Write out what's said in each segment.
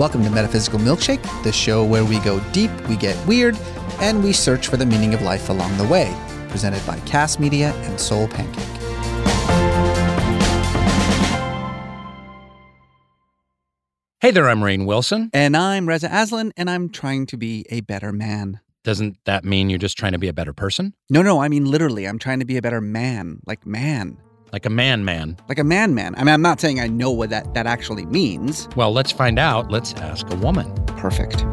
Welcome to Metaphysical Milkshake, the show where we go deep, we get weird, and we search for the meaning of life along the way. Presented by Cast Media and Soul Pancake. Hey there, I'm Rainn Wilson. And I'm Reza Aslan, and I'm trying to be a better man. Doesn't that mean you're just trying to be a better person? No, no, I mean literally, I'm trying to be a better man. Like man. Like a man man. Like a man man. I mean, I'm not saying I know what that, that actually means. Well, let's find out. Let's ask a woman. Perfect.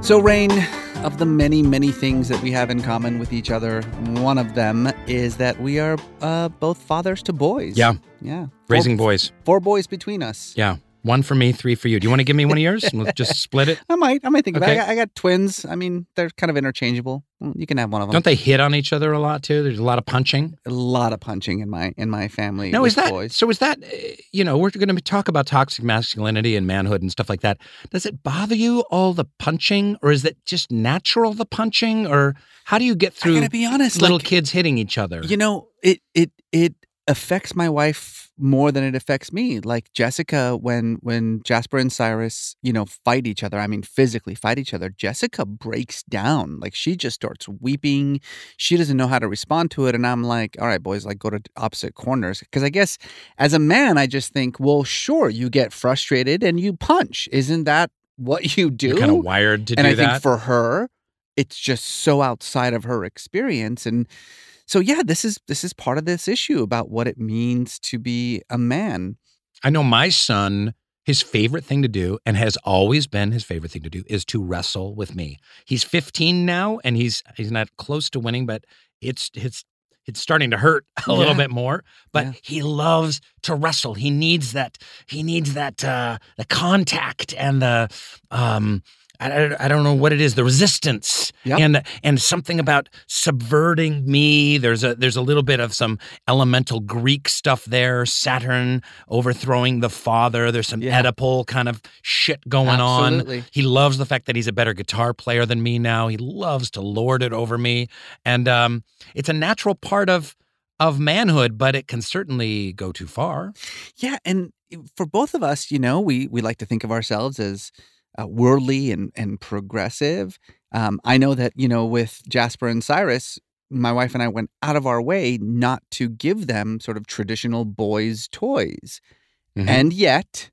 So, Rainn, of the many, many things that we have in common with each other, one of them is that we are uh, both fathers to boys. Yeah. Yeah. Raising four, boys. Four boys between us. Yeah. One for me, three for you. Do you want to give me one of yours? We'll just split it. I might. I might think about it. I got, I got twins. I mean, they're kind of interchangeable. You can have one of them. Don't they hit on each other a lot too? There's a lot of punching. a lot of punching in my in my family. No, is that boys. so? Is that uh, you know we're going to talk about toxic masculinity and manhood and stuff like that? Does it bother you all the punching, or is it just natural the punching, or how do you get I through gotta be honest. little like, kids hitting each other? You know, it it it affects my wife more than it affects me. Like Jessica, when when Jasper and Cyrus, you know, fight each other. I mean, physically fight each other. Jessica breaks down. Like she just starts weeping. She doesn't know how to respond to it, and I'm like, all right, boys, like go to opposite corners. Because I guess as a man, I just think, well, sure, you get frustrated and you punch. Isn't that what you do? You're kind of wired to and do I that. think for her, it's just so outside of her experience. And so yeah, this is this is part of this issue about what it means to be a man. I know my son, his favorite thing to do, and has always been his favorite thing to do, is to wrestle with me. He's 15 now, and he's he's not close to winning, but it's it's it's starting to hurt a little Yeah. bit more. But Yeah. he loves to wrestle. He needs that. He needs that uh, the contact and the um. I, I, I don't know what it is, the resistance Yep. and and something about subverting me. There's a there's a little bit of some elemental Greek stuff there. Saturn overthrowing the father. There's some Yeah. Oedipal kind of shit going on. He loves the fact that he's a better guitar player than me now. He loves to lord it over me, and um, it's a natural part of of manhood, but it can certainly go too far. Yeah, and for both of us, you know, we we like to think of ourselves as uh, worldly and and progressive. Um, I know that you know with Jasper and Cyrus, my wife and I went out of our way not to give them sort of traditional boys' toys. Mhm. And yet,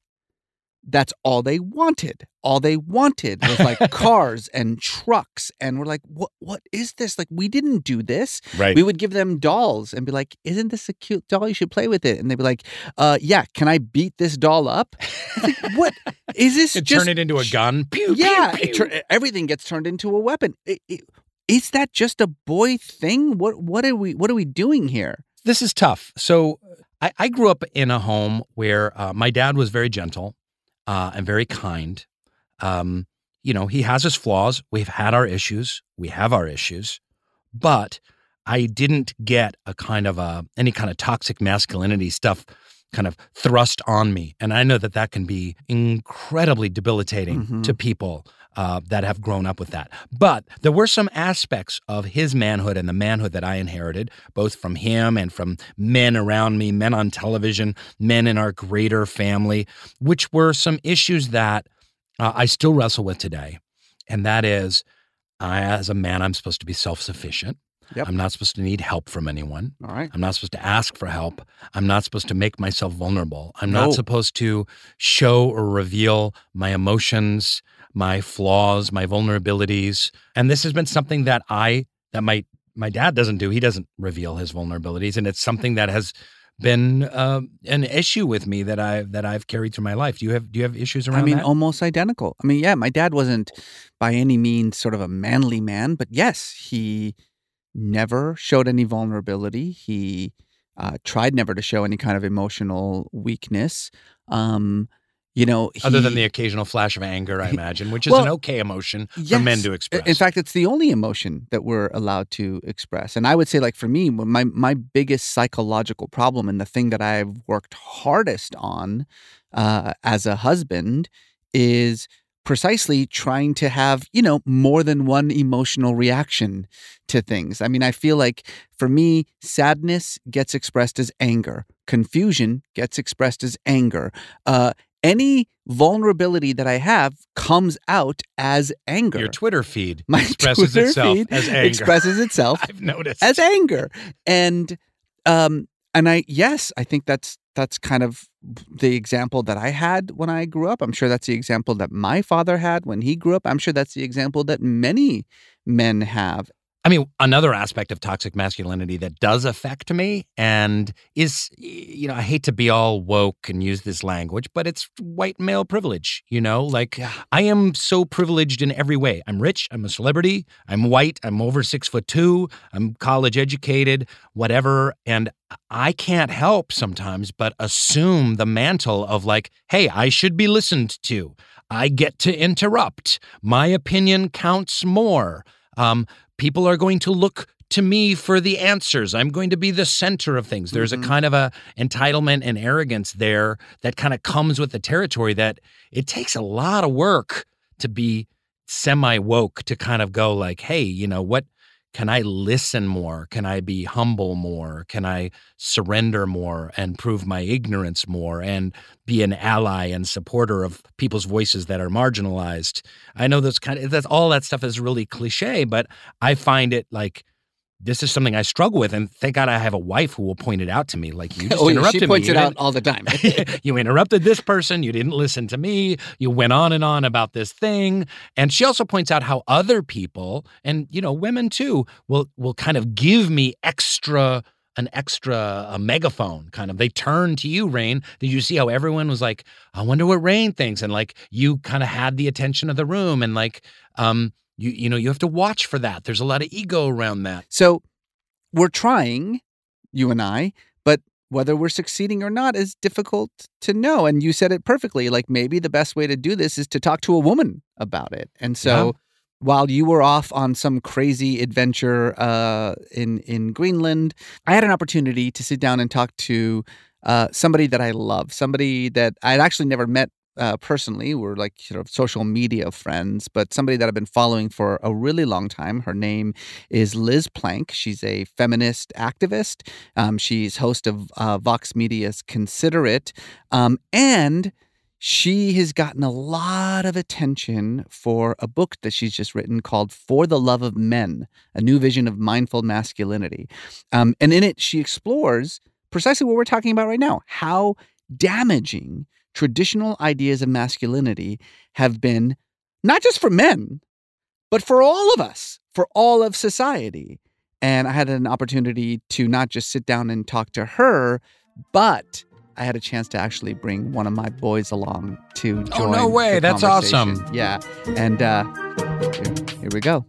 that's all they wanted. All they wanted was like cars and trucks. And we're like, what what is this? Like, we didn't do this. Right. We would give them dolls and be like, isn't this a cute doll? You should play with it. And they'd be like, uh, yeah, can I beat this doll up? Like, what is this? Could just turn it into a gun. Pew, pew, yeah, pew. it tur- everything gets turned into a weapon. I- I- Is that just a boy thing? What what are we what are we doing here? this is tough. So I, I grew up in a home where uh, my dad was very gentle uh, and very kind. Um, you know, he has his flaws. We've had our issues. We have our issues, but I didn't get a kind of a any kind of toxic masculinity stuff kind of thrust on me, and I know that that can be incredibly debilitating Mhm. to people uh, that have grown up with that. But there were some aspects of his manhood and the manhood that I inherited, both from him and from men around me, men on television, men in our greater family, which were some issues that uh, I still wrestle with today. And that is, I, as a man, I'm supposed to be self sufficient. Yep. I'm not supposed to need help from anyone. All right. I'm not supposed to ask for help. I'm not supposed to make myself vulnerable. I'm No. not supposed to show or reveal my emotions, my flaws, my vulnerabilities. And this has been something that I that my my dad doesn't do. He doesn't reveal his vulnerabilities, and it's something that has been uh, an issue with me that I that I've carried through my life. Do you have do you have issues around I mean, that? almost identical. I mean, yeah, my dad wasn't by any means sort of a manly man, but yes, he never showed any vulnerability. He uh, tried never to show any kind of emotional weakness. Um, You know, Other than the occasional flash of anger, I imagine, which is Well, an okay emotion for yes. men to express. In fact, it's the only emotion that we're allowed to express. And I would say, like for me, my my biggest psychological problem and the thing that I've worked hardest on uh, as a husband is precisely trying to have you know more than one emotional reaction to things. I mean, I feel like for me, sadness gets expressed as anger, confusion gets expressed as anger. Uh, any vulnerability that I have comes out as anger. Your Twitter feed My expresses Twitter itself feed as anger. expresses itself I've noticed. as anger and um and i yes i think that's that's kind of the example that i had when i grew up i'm sure that's the example that my father had when he grew up i'm sure that's the example that many men have I mean, another aspect of toxic masculinity that does affect me and is, you know, I hate to be all woke and use this language, but it's white male privilege, you know? Like. I am so privileged in every way. I'm rich, I'm a celebrity, I'm white, I'm over six foot two, I'm college educated, whatever. And I can't help sometimes but assume the mantle of, like, hey, I should be listened to. I get to interrupt. My opinion counts more. Um, people are going to look to me for the answers. I'm going to be the center of things. There's Mhm. a kind of a entitlement and arrogance there that kind of comes with the territory that it takes a lot of work to be semi woke to kind of go like, hey, you know, what can I listen more? Can I be humble more? Can I surrender more and prove my ignorance more and be an ally and supporter of people's voices that are marginalized? I know those kind of that's all that stuff is really cliche, but I find it like this is something I struggle with, and thank God I have a wife who will point it out to me. Like you just oh interrupted she points me. it out all the time you interrupted this person. You didn't listen to me. You went on and on about this thing. And she also points out how other people, and you know, women too, will will kind of give me extra an extra a megaphone kind of they turn to you rain did you see how everyone was like i wonder what rain thinks and like you kind of had the attention of the room and like um you you know you have to watch for that. There's a lot of ego around that. So we're trying you and i but whether we're succeeding or not is difficult to know and you said it perfectly like maybe the best way to do this is to talk to a woman about it. And so Yeah. while you were off on some crazy adventure uh, in in Greenland, I had an opportunity to sit down and talk to uh, somebody that I love, somebody that I'd actually never met uh, personally. We're like sort of social media friends, but somebody that I've been following for a really long time. Her name is Liz Plank. She's a feminist activist. Um, she's host of uh, Vox Media's Consider It, um, and she has gotten a lot of attention for a book that she's just written called For the Love of Men A New Vision of Mindful Masculinity. Um, and in it, she explores precisely what we're talking about right now how damaging traditional ideas of masculinity have been, not just for men, but for all of us, for all of society. And I had an opportunity to not just sit down and talk to her, but I had a chance to actually bring one of my boys along to join. Oh, no way. That's awesome. Yeah, and uh, here, here we go.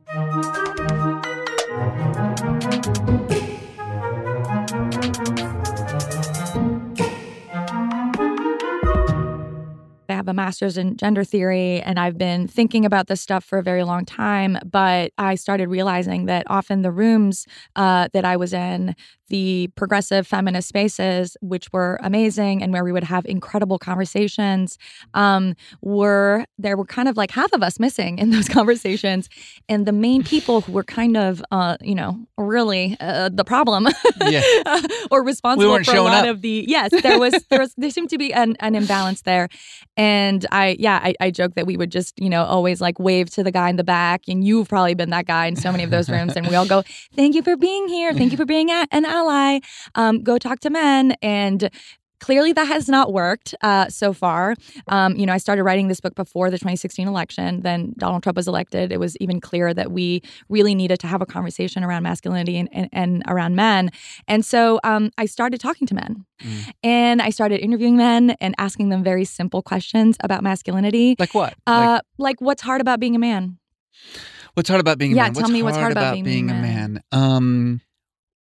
Have a master's in gender theory and I've been thinking about this stuff for a very long time. But I started realizing that often the rooms uh, that I was in, the progressive feminist spaces, which were amazing and where we would have incredible conversations, um, were there were kind of like half of us missing in those conversations. And the main people who were kind of, uh, you know, really uh, the problem Yeah. or responsible weren't for a lot up. of the, yes, there was, there was, there seemed to be an, an imbalance there. And I, yeah, I, I joke that we would just, you know, always like wave to the guy in the back. And you've probably been that guy in so many of those rooms. And we all go, thank you for being here. Thank you for being an ally. Um, go talk to men. And clearly that has not worked uh, so far. Um, you know, I started writing this book before the 2016 election. Then Donald Trump was elected. It was even clear that we really needed to have a conversation around masculinity and, and, and around men. And so um, I started talking to men. Mm. And I started interviewing men and asking them very simple questions about masculinity. Like what? Uh, like, what's hard about being a man? What's hard about being a Yeah, man? tell me what's hard about being a a man. man? Um,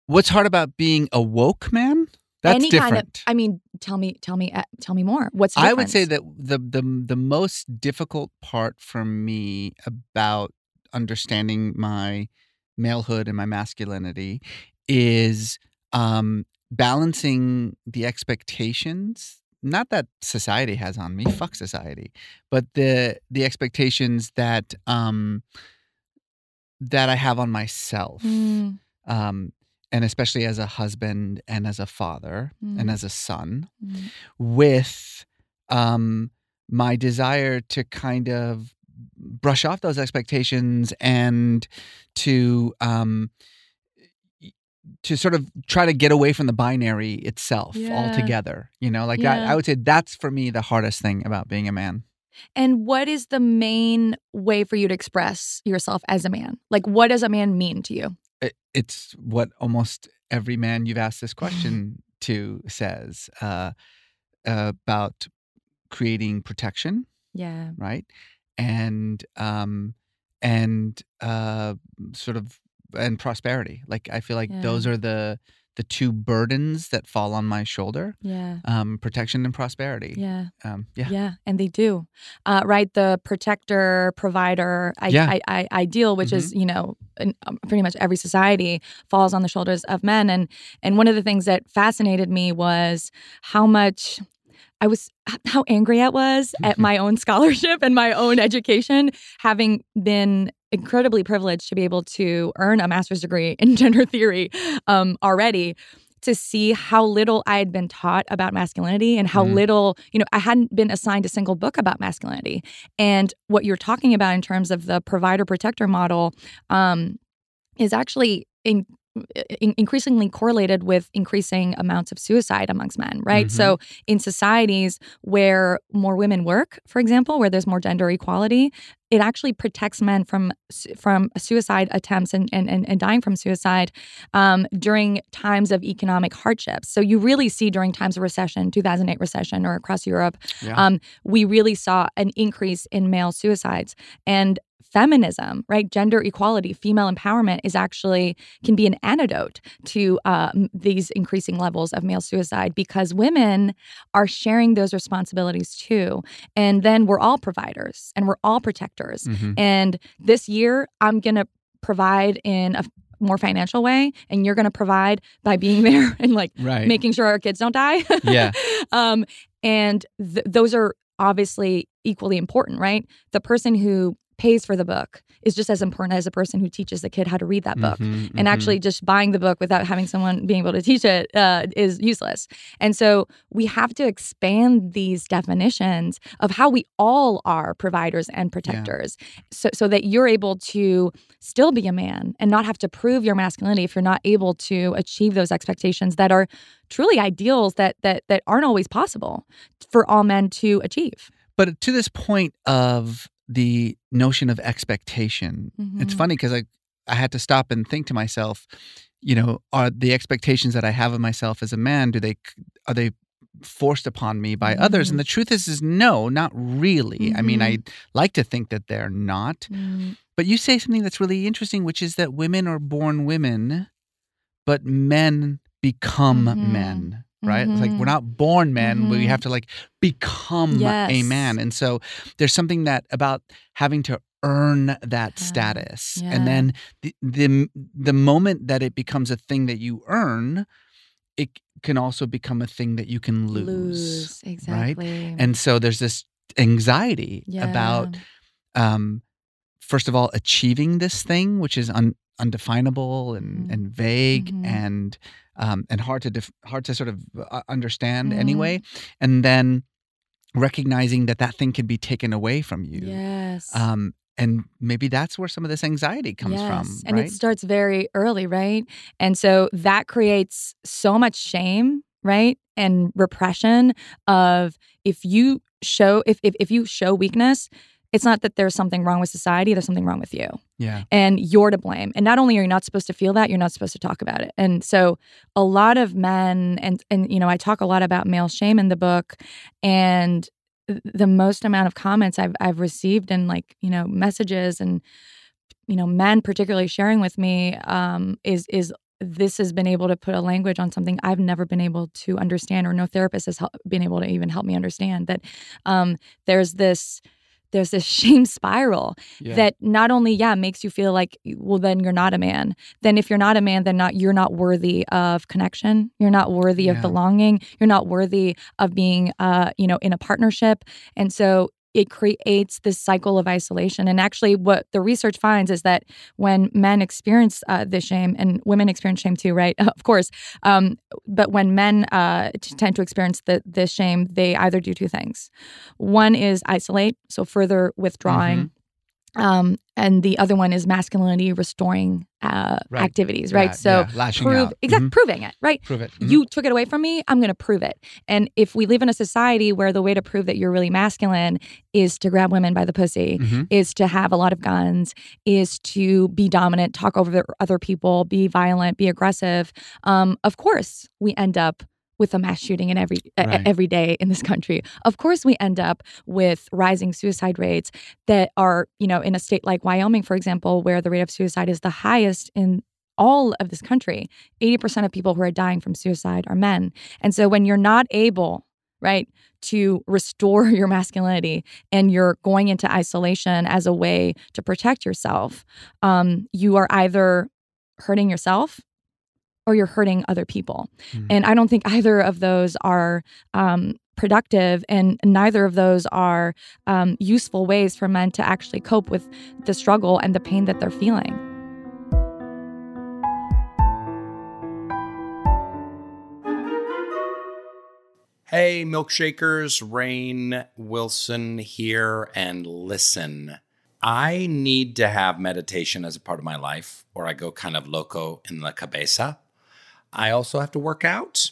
what's hard about being a woke man? That's any different. kind of. I mean, tell me, tell me, uh, tell me more. What's the I would say that the the the most difficult part for me about understanding my malehood and my masculinity is um, balancing the expectations. Not that society has on me, fuck society, but the the expectations that um, that I have on myself, Mm, um, and especially as a husband and as a father and Mm. as a son mm, with um, my desire to kind of brush off those expectations and to um, to sort of try to get away from the binary itself Yeah. altogether. You know, like that. I would say that's for me the hardest thing about being a man. And what is the main way for you to express yourself as a man? Like, what does a man mean to you? It, it's what almost every man you've asked this question to says uh, about creating protection Yeah. right? And um and uh sort of and prosperity. Like i feel like those are the the two burdens that fall on my shoulder Yeah. um protection and prosperity Yeah. um yeah Yeah, and they do, uh, right? The protector, provider, I, Yeah. I, I, ideal, which is you know, in, um, pretty much every society falls on the shoulders of men, and and one of the things that fascinated me was how much. I was how angry I was at my own scholarship and my own education, having been incredibly privileged to be able to earn a master's degree in gender theory um, already to see how little I had been taught about masculinity and how Mhm. little, you know, I hadn't been assigned a single book about masculinity. And what you're talking about in terms of the provider protector model um, is actually in, in- increasingly correlated with increasing amounts of suicide amongst men, right? Mhm. So in societies where more women work, for example, where there's more gender equality, it actually protects men from from suicide attempts and and, and, and dying from suicide um, during times of economic hardships. So you really see during times of recession, 2008 recession, or across Europe, Yeah. um, we really saw an increase in male suicides and feminism right gender equality female empowerment is actually can be an antidote to uh, these increasing levels of male suicide because women are sharing those responsibilities too and then we're all providers and we're all protectors Mhm. and this year, I'm going to provide in a more financial way, and you're going to provide by being there and like right making sure our kids don't die. Yeah. um, and th- those are obviously equally important, right? The person who pays for the book is just as important as the person who teaches the kid how to read that book. Mhm, And mhm. actually, just buying the book without having someone being able to teach it uh, is useless. And so, we have to expand these definitions of how we all are providers and protectors, so so that you're able to still be a man and not have to prove your masculinity if you're not able to achieve those expectations that are truly ideals that that that aren't always possible for all men to achieve. but to this point of the notion of expectation it's Mhm. funny because I I had to stop and think to myself, you know, are the expectations that I have of myself as a man do they are they forced upon me by others? And the truth is, is no, not really. I mean, I Mhm. like to think that they're not. But you say something that's really interesting, which is that women are born women, but men become Mhm. men. Right? It's like we're Mhm. not born men, we Mhm. have to like become a man. And so there's something that about having to earn that Yeah. status. Yeah. And then the, the the moment that it becomes a thing that you earn, it can also become a thing that you can lose. exactly. Right? And so there's this anxiety about um, first of all, achieving this thing, which is un, undefinable and, Mhm. and vague Mhm. and um, and hard to def, hard to sort of uh, understand Mhm. anyway, and then recognizing that that thing can be taken away from you. yes. Um, and maybe that's where some of this anxiety comes from, Yes, and right? it starts very early, right? And so that creates so much shame, right? And repression of if you show if if, if you show weakness, it's not that there's something wrong with society, there's something wrong with you. yeah, And you're to blame. And not only are you not supposed to feel that, you're not supposed to talk about it. And so a lot of men and and you know, I talk a lot about male shame in the book and the most amount of comments I've I've received and like, you know, messages and you know, men particularly sharing with me um is is this has been able to put a language on something I've never been able to understand, or no therapist has been able to even help me understand. That um, there's this there's this shame spiral Yeah. that not only yeah makes you feel like well then you're not a man. Then if you're not a man then not you're not worthy of connection. You're not worthy of belonging. You're not worthy of being uh you know in a partnership. And so it creates this cycle of isolation. And actually what the research finds is that when men experience uh, this shame and women experience shame too right? Of course. Um, but when men uh, tend to experience the, this shame they either do two things. One is isolate so further withdrawing um, and the other one is masculinity restoring uh, Right. activities right Yeah, so yeah, lashing prove out. exact Mhm. proving it right Prove it. Mhm. you took it away from me i'm going to prove it and if we live in a society where the way to prove that you're really masculine is to grab women by the pussy Mhm. is to have a lot of guns is to be dominant talk over the other people be violent be aggressive um, of course we end up with a mass shooting in every Right. every day in this country. Of course we end up with rising suicide rates that are you know in a state like wyoming for example where the rate of suicide is the highest in all of this country. 80% of people who are dying from suicide are men. And so when you're not able right to restore your masculinity and you're going into isolation as a way to protect yourself um, you are either hurting yourself or you're hurting other people Hmm. and i don't think either of those are um, productive and neither of those are um, useful ways for men to actually cope with the struggle and the pain that they're feeling Hey, milkshakers, Rainn Wilson here, and listen. I need to have meditation as a part of my life, or I go kind of loco in la cabeza. I also have to work out.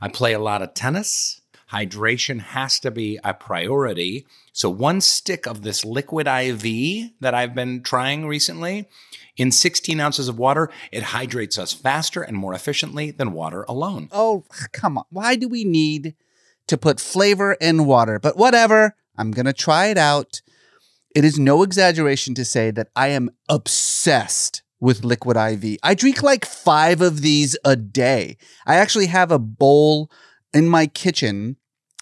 I play a lot of tennis. Hydration has to be a priority. So, one stick of this liquid IV that I've been trying recently in 16 ounces of water, it hydrates us faster and more efficiently than water alone. Oh, come on. Why do we need to put flavor in water? But whatever. I'm going to try it out. It is no exaggeration to say that I am obsessed with liquid IV. I drink like five of these a day. I actually have a bowl in my kitchen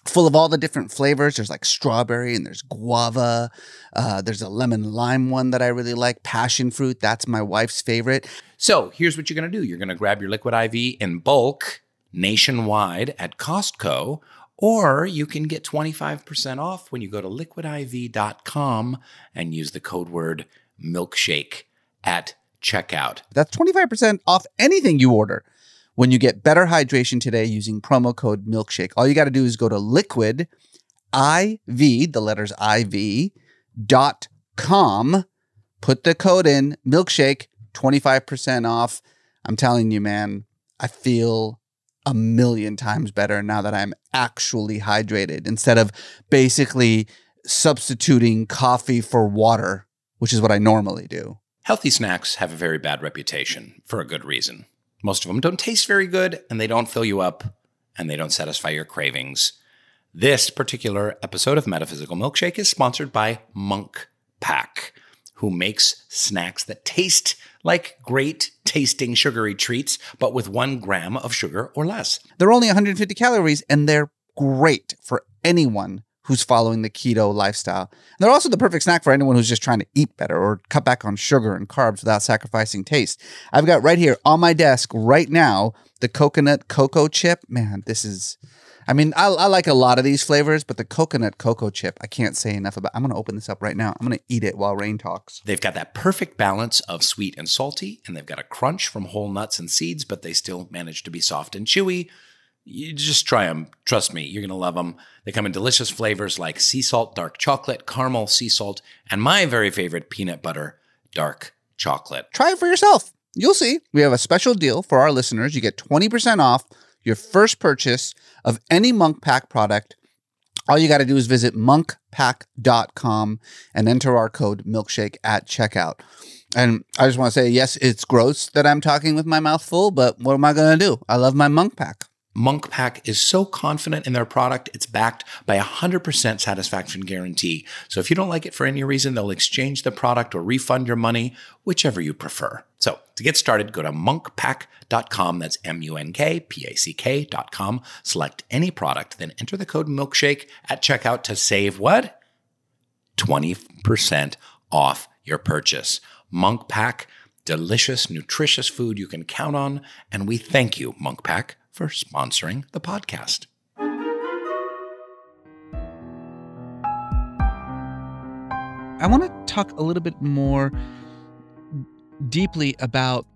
full of all the different flavors. There's like strawberry and there's guava. Uh, there's a lemon lime one that I really like. Passion fruit. That's my wife's favorite. So here's what you're going to do you're going to grab your liquid IV in bulk nationwide at Costco, or you can get 25% off when you go to liquidiv.com and use the code word milkshake at checkout. That's 25% off anything you order when you get better hydration today using promo code milkshake. All you got to do is go to liquid IV, the letters IV, dot com, put the code in milkshake, 25% off. I'm telling you, man, I feel a million times better now that I'm actually hydrated instead of basically substituting coffee for water, which is what I normally do. Healthy snacks have a very bad reputation for a good reason. Most of them don't taste very good, and they don't fill you up, and they don't satisfy your cravings. This particular episode of Metaphysical Milkshake is sponsored by Munk Pack, who makes snacks that taste like great tasting sugary treats, but with one gram of sugar or less. They're only 150 calories and they're great for anyone who's following the keto lifestyle. And they're also the perfect snack for anyone who's just trying to eat better or cut back on sugar and carbs without sacrificing taste. I've got right here on my desk right now the coconut cocoa chip. Man, this is. I mean, I, I like a lot of these flavors, but the coconut cocoa chip, I can't say enough about. I'm going to open this up right now. I'm going to eat it while Rainn talks. They've got that perfect balance of sweet and salty, and they've got a crunch from whole nuts and seeds, but they still manage to be soft and chewy. You just try them. Trust me, you're going to love them. They come in delicious flavors like sea salt, dark chocolate, caramel, sea salt, and my very favorite peanut butter, dark chocolate. Try it for yourself. You'll see. We have a special deal for our listeners. You get 20% off your first purchase of any Munk Pack product. All you got to do is visit munkpack.com and enter our code milkshake at checkout. And I just want to say, yes, it's gross that I'm talking with my mouth full, but what am I going to do? I love my Munk Pack. Munk Pack is so confident in their product, it's backed by a 100% satisfaction guarantee. So if you don't like it for any reason, they'll exchange the product or refund your money, whichever you prefer. So to get started, go to munkpack.com. That's M U N K P A C K.com. Select any product, then enter the code milkshake at checkout to save what? 20% off your purchase. Munk Pack, delicious, nutritious food you can count on. And we thank you, Munk Pack for sponsoring the podcast. I want to talk a little bit more deeply about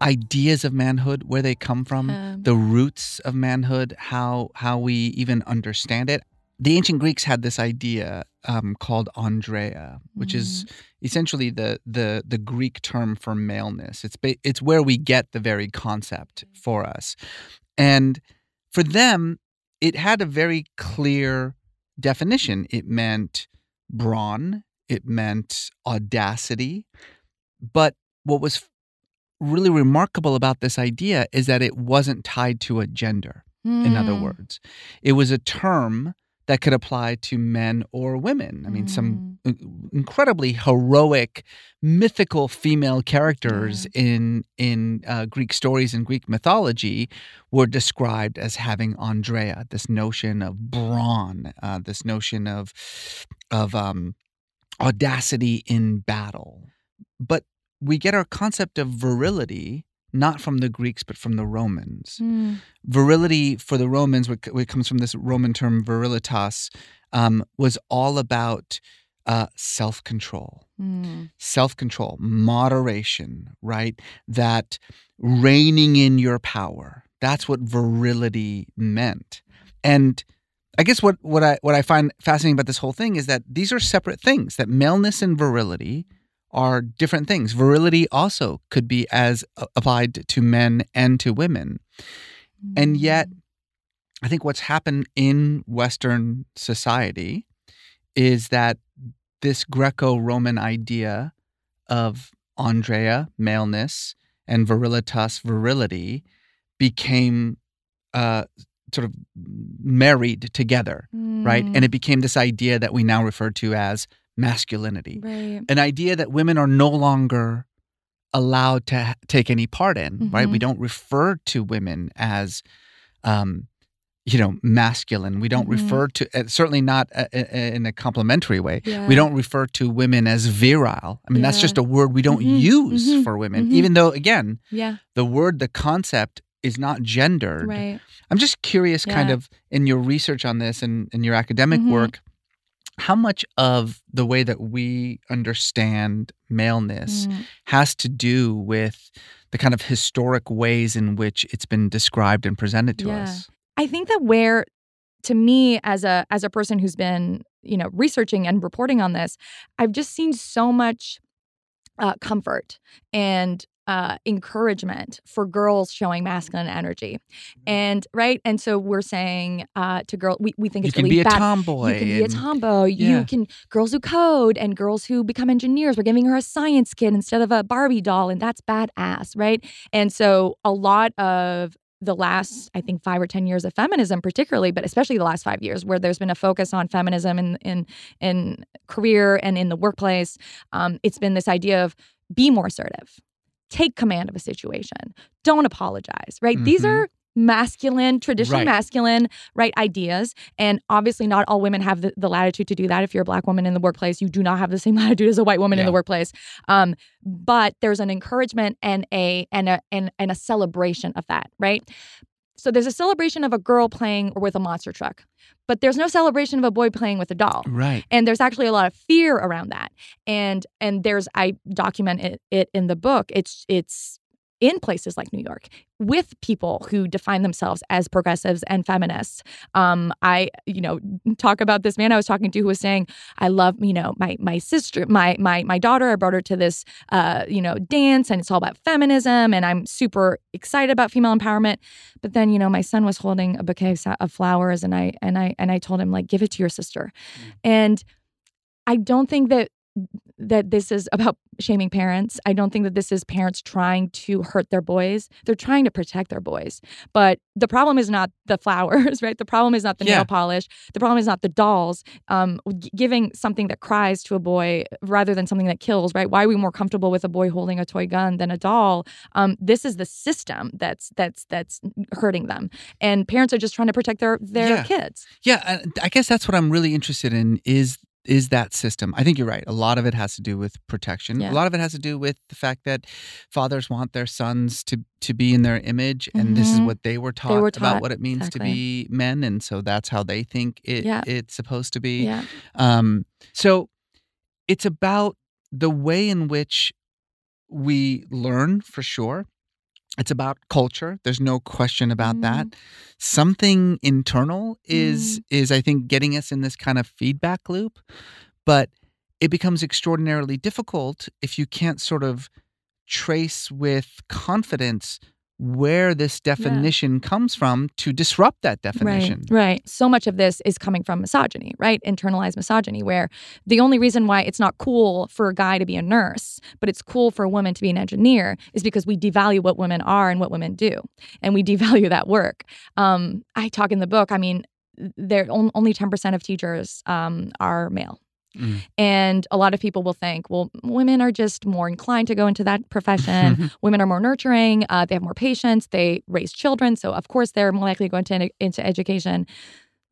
ideas of manhood, where they come from, Um. the roots of manhood, how how we even understand it. The ancient Greeks had this idea um, called andreia, which is essentially the the the Greek term for maleness. It's ba- it's where we get the very concept for us, and for them, it had a very clear definition. It meant brawn. It meant audacity. But what was really remarkable about this idea is that it wasn't tied to a gender. In other Mm. words, it was a term that could apply to men or women. I mean, some incredibly heroic, mythical female characters in in uh, Greek stories and Greek mythology were described as having Andreia, this notion of brawn, uh, this notion of of um, audacity in battle. But we get our concept of virility not from the Greeks but from the Romans Mm. virility for the Romans, which comes from this Roman term virilitas, um, was all about uh, self control, Mm. self control, moderation, right? That reining in your power. That's what virility meant. And I guess what, what I what I find fascinating about this whole thing is that these are separate things. That maleness and virility are different things. Virility also could be as uh, applied to men and to women. And yet, I think what's happened in Western society is that this Greco Roman idea of Andreia, maleness, and virilitas, virility, became uh, sort of married together, right? And it became this idea that we now refer to as masculinity right. an idea that women are no longer allowed to take any part in, right? We Mhm. don't refer to women as, um, you know, masculine. We don't Mhm. refer to, uh, certainly not uh, uh, in a complimentary way. Yeah. We don't refer to women as virile. I mean, that's just a word we don't Mhm, use mhm, for women, mhm. even though, again, Yeah. the word, the concept is not gendered. Right. I'm just curious, kind of, in your research on this and in your academic work, how much of the way that we understand maleness Mm. has to do with the kind of historic ways in which it's been described and presented to Yeah. us? I think that where to me as a as a person who's been, you know, researching and reporting on this, I've just seen so much uh, comfort and uh, encouragement for girls showing masculine energy, and right, and so we're saying uh, to girls, we, we think You it's can really be a bad. tomboy. You can be a tomboy. Yeah. You can girls who code and girls who become engineers. We're giving her a science kid instead of a Barbie doll, and that's badass, right? And so a lot of the last, I think, five or ten years of feminism, particularly, but especially the last five years, where there's been a focus on feminism in in in career and in the workplace. Um, it's been this idea of be more assertive, take command of a situation, don't apologize, right? These Mhm. are masculine, traditionally Right. masculine, right ideas. And obviously, not all women have the, the latitude to do that. If you're a black woman in the workplace, you do not have the same latitude as a white woman in the workplace. Um, but there's an encouragement and a and a and, and a celebration of that, right? So there's a celebration of a girl playing with a monster truck, but there's no celebration of a boy playing with a doll. Right. and there's actually a lot of fear around that. And and there's i document it, it in the book. It's it's in places like New York with people who define themselves as progressives and feminists. Um, I, you know, talk about this man I was talking to who was saying, I love, you know, my my sister, my my my daughter, I brought her to this uh, you know, dance and it's all about feminism and I'm super excited about female empowerment. But then, you know, my son was holding a bouquet of of flowers and I and I and I told him like give it to your sister. And I don't think that that this is about shaming parents. I don't think that this is parents trying to hurt their boys. They're trying to protect their boys. But the problem is not the flowers, right? The problem is not the Yeah. nail polish. The problem is not the dolls. Um, giving something that cries to a boy rather than something that kills, right? Why are we more comfortable with a boy holding a toy gun than a doll? Um, this is the system that's that's that's hurting them, and parents are just trying to protect their their Yeah. kids. Yeah, I- I guess that's what I'm really interested in is is that system. I think you're right. A lot of it has to do with protection. Yeah. A lot of it has to do with the fact that fathers want their sons to to be in their image and this is Mhm. what they were taught, were about what it means to be men and so that's how they think it Yeah. it's supposed to be. Yeah, Um, so it's about the way in which we learn for sure. It's about culture. There's no question about that. Mm. Something internal is mm. is I think getting us in this kind of feedback loop, but it becomes extraordinarily difficult if you can't sort of trace with confidence where this definition comes from to disrupt that definition. Right, right. So much of this is coming from misogyny, right? Internalized misogyny, where the only reason why it's not cool for a guy to be a nurse, but it's cool for a woman to be an engineer, is because we devalue what women are and what women do, and we devalue that work. Um, I talk in the book. I mean, there only ten percent of teachers um, are male. Mm. And a lot of people will think, well, women are just more inclined to go into that profession. women are more nurturing. Uh, they have more patience. They raise children. So, of course, they're more likely to go into, into education.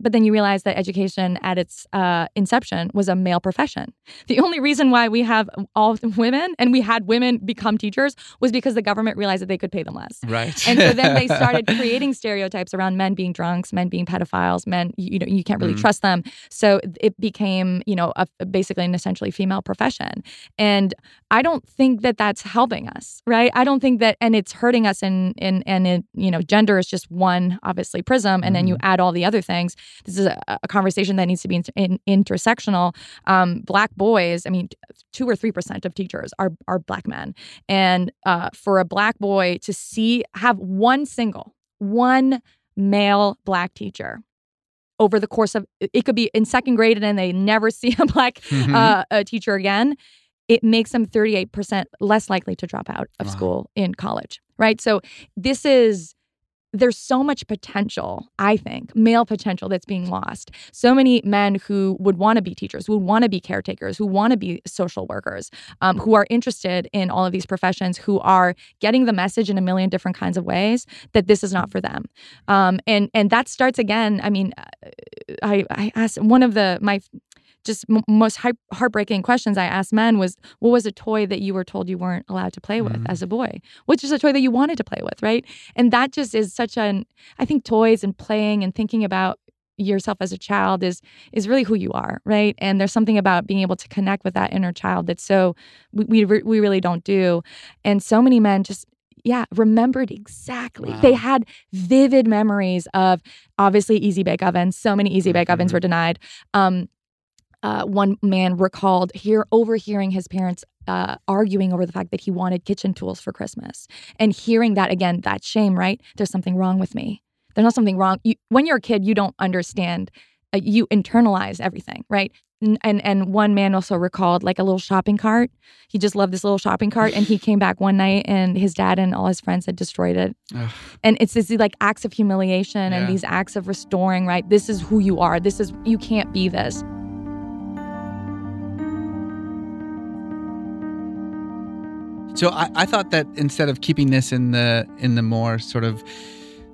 But then you realize that education at its uh, inception was a male profession. The only reason why we have all women and we had women become teachers was because the government realized that they could pay them less. Right. And so then they started creating stereotypes around men being drunks, men being pedophiles, men you, know you can't really Mhm. trust them. So it became you know a, basically an essentially female profession, and I don't think that that's helping us, right? I don't think that, and it's hurting us. And and and it, you know, gender is just one obviously prism, and then you add all the other things. This is a, a conversation that needs to be in, in, intersectional. Um, black boys, I mean, two or three percent of teachers are are black men, and uh, for a black boy to see have one single one male black teacher over the course of it could be in second grade and then they never see a black Mhm. uh, a teacher again it makes them 38% less likely to drop out of Wow. school in college right so this is there's so much potential, I think, male potential that's being lost. So many men who would want to be teachers, who want to be caretakers, who want to be social workers, um, who are interested in all of these professions, who are getting the message in a million different kinds of ways that this is not for them. Um, and and that starts again. I mean, uh, I I asked one of the my just m- most heart- heartbreaking questions I asked men was, "What was a toy that you were told you weren't allowed to play with Mhm. as a boy? Which is a toy that you wanted to play with, right?" And that just is such an. I think toys and playing and thinking about yourself as a child is is really who you are, right? And there's something about being able to connect with that inner child that's so we we, re- we really don't do, and so many men just. Yeah, remembered exactly. They had vivid memories of obviously easy bake ovens. So many easy bake ovens Mhm. were denied. Um, uh, one man recalled here overhearing his parents uh, arguing over the fact that he wanted kitchen tools for Christmas, and hearing that again, that shame. Right? There's something wrong with me. There's not something wrong. You, when you're a kid, you don't understand. Uh, you internalize everything, right? N- And and one man also recalled like a little shopping cart. He just loved this little shopping cart, and he came back one night, and his dad and all his friends had destroyed it. Ugh. And it's these like acts of humiliation Yeah. and these acts of restoring, right? This is who you are. This is you can't be this. So I, I thought that instead of keeping this in the in the more sort of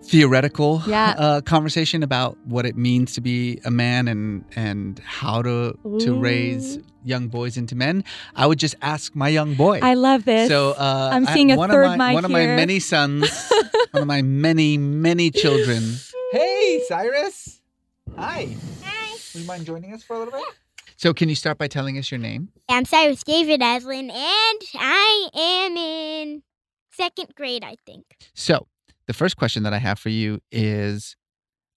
theoretical Yeah. uh, conversation about what it means to be a man and and how to to raise young boys into men, I would just ask my young boy. I love this. So uh, I'm seeing a one third of my, mic one of my many sons, one of my many many children. Hey, Cyrus. Hi. Hi. Would you mind joining us for a little bit? So, can you start by telling us your name? I'm Cyrus David Aslan, and I am in second grade, I think. So, the first question that I have for you is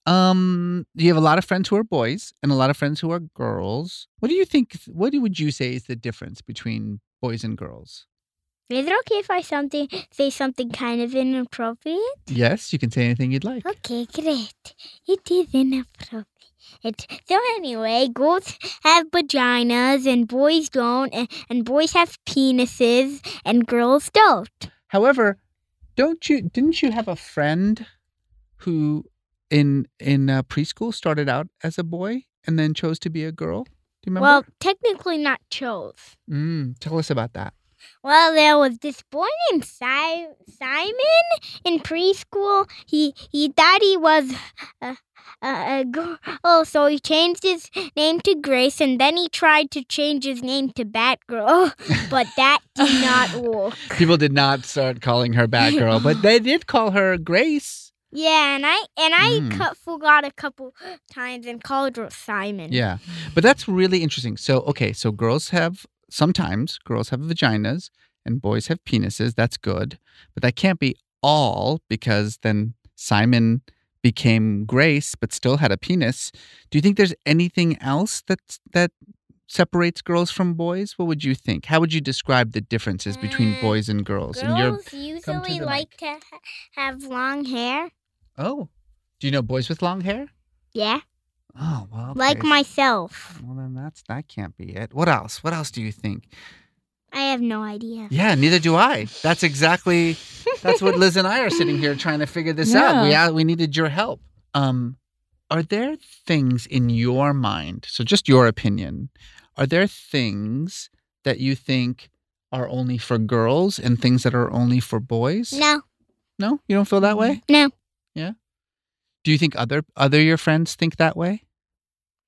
um you have a lot of friends who are boys and a lot of friends who are girls. What do you think what would you say is the difference between boys and girls? Is it okay if I something say something kind of inappropriate? Yes, you can say anything you'd like. Okay, great. It is inappropriate. It, so anyway, girls have vaginas and boys don't, and, and boys have penises and girls don't. However, don't you didn't you have a friend who in in uh, preschool started out as a boy and then chose to be a girl? Do you remember? Well, technically not chose. mm, tell us about that. Well, there was this boy named si- Simon in preschool. He he thought he was a, a, a girl, so he changed his name to Grace, and then he tried to change his name to Batgirl, but that did not work. People did not start calling her Batgirl, but they did call her Grace. Yeah, and I and I Mm. forgot a couple times and called her Simon. Yeah. But that's really interesting. So, okay, so girls have sometimes girls have vaginas and boys have penises. That's good. But that can't be all because then Simon became Grace but still had a penis. Do you think there's anything else that that separates girls from boys? What would you think? How would you describe the differences between Uh, boys and girls? And Girls usually the like to have long hair. Oh. Do you know boys with long hair? Yeah, Oh, well. like myself. Well, then that's that can't be it. What else? What else do you think? I have no idea. Yeah, neither do I. That's exactly that's what Liz and I are sitting here trying to figure this out. We Yeah. uh, we needed your help. Um, are there things in your mind? So just your opinion. Are there things that you think are only for girls and things that are only for boys? No, No, you don't feel that way. no. Yeah. Do you think other other your friends think that way?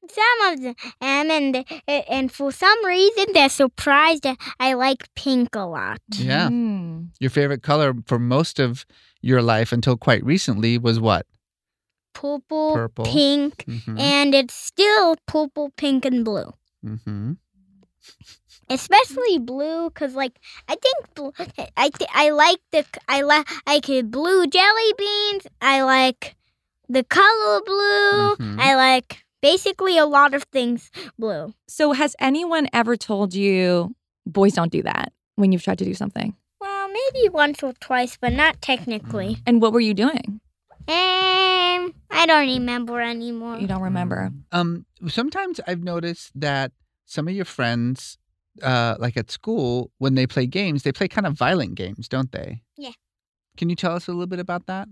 Some of them, and and for some reason they're surprised that I like pink a lot. Yeah. Mm. Your favorite color for most of your life until quite recently was what? Purple, Purple. pink, Mm-hmm. and it's still purple, pink, and blue. mm-hmm. Especially blue, cause like I think bl- I th- I like the I like I like blue jelly beans. I like the color blue. Mhm. I like basically a lot of things blue. So, has anyone ever told you boys don't do that when you've tried to do something? Well, maybe once or twice, but not technically. And what were you doing? Um, I don't remember anymore. You don't remember. Um, sometimes I've noticed that some of your friends, uh, like at school, when they play games, they play kind of violent games, don't they? Yeah. Can you tell us a little bit about that?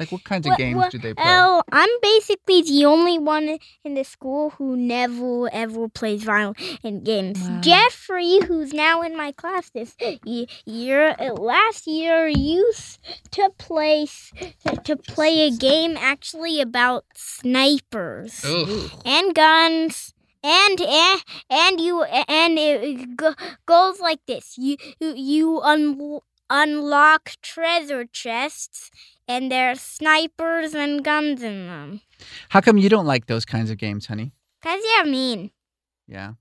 Like, what kinds What- of games what- do they play? Oh, I'm basically the only one in the school who never ever plays violent games. Wow. Jeffrey, who's now in my class this year, uh, last year used to play to play a game actually about snipers Ugh. and guns. And and, and you and it goes like this: you you, you un, unlock treasure chests, and there's snipers and guns in them. How come you don't like those kinds of games, honey? Cause you're mean. Yeah.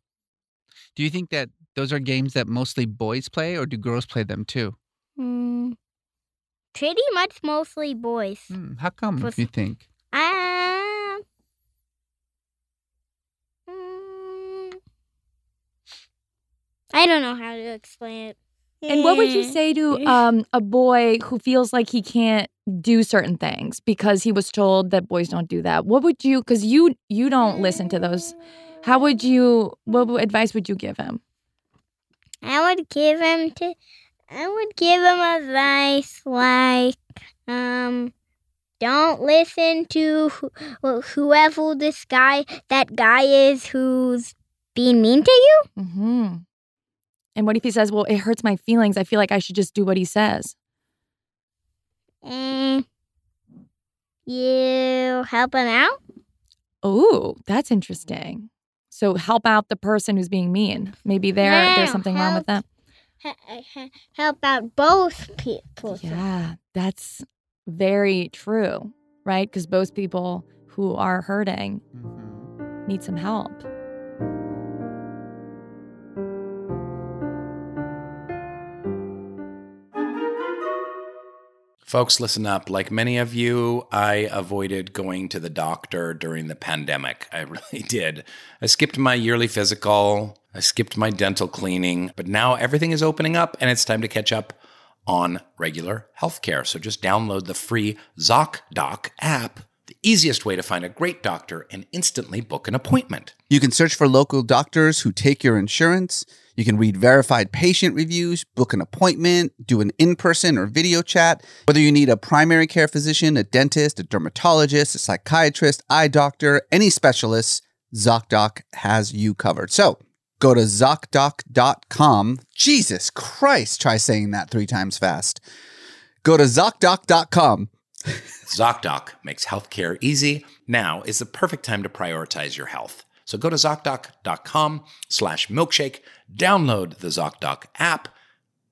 Do you think that those are games that mostly boys play, or do girls play them too? Hmm. Pretty much mostly boys. Hmm, how come Puss- you think? Um. mm, I don't know how to explain it. And what would you Eh. say to um, a boy who feels like he can't do certain things because he was told that boys don't do that? What would you? Because you you don't listen to those. How would you? What advice would you give him? I would give him to. I would give him advice like, um, don't listen to who, whoever this guy, that guy is who's being mean to you. hmm And what if he says, "Well, it hurts my feelings. I feel like I should just do what he says." And you help him out. Oh, that's interesting. So help out the person who's being mean. Maybe there there's No, something wrong with them. help. He- he- Help out both people. Yeah, that's very true, right? Because both people who are hurting Mhm. need some help. Folks, listen up. Like many of you, I avoided going to the doctor during the pandemic. I really did. I skipped my yearly physical, I skipped my dental cleaning, but now everything is opening up and it's time to catch up on regular healthcare. So just download the free ZocDoc app, the easiest way to find a great doctor and instantly book an appointment. You can search for local doctors who take your insurance. You can read verified patient reviews, book an appointment, do an in person or video chat. Whether you need a primary care physician, a dentist, a dermatologist, a psychiatrist, eye doctor, any specialist, ZocDoc has you covered. So go to ZocDoc.com. Jesus Christ, try saying that three times fast. Go to ZocDoc.com. ZocDoc makes healthcare easy. Now is the perfect time to prioritize your health. So go to ZocDoc.com slash milkshake, download the ZocDoc app,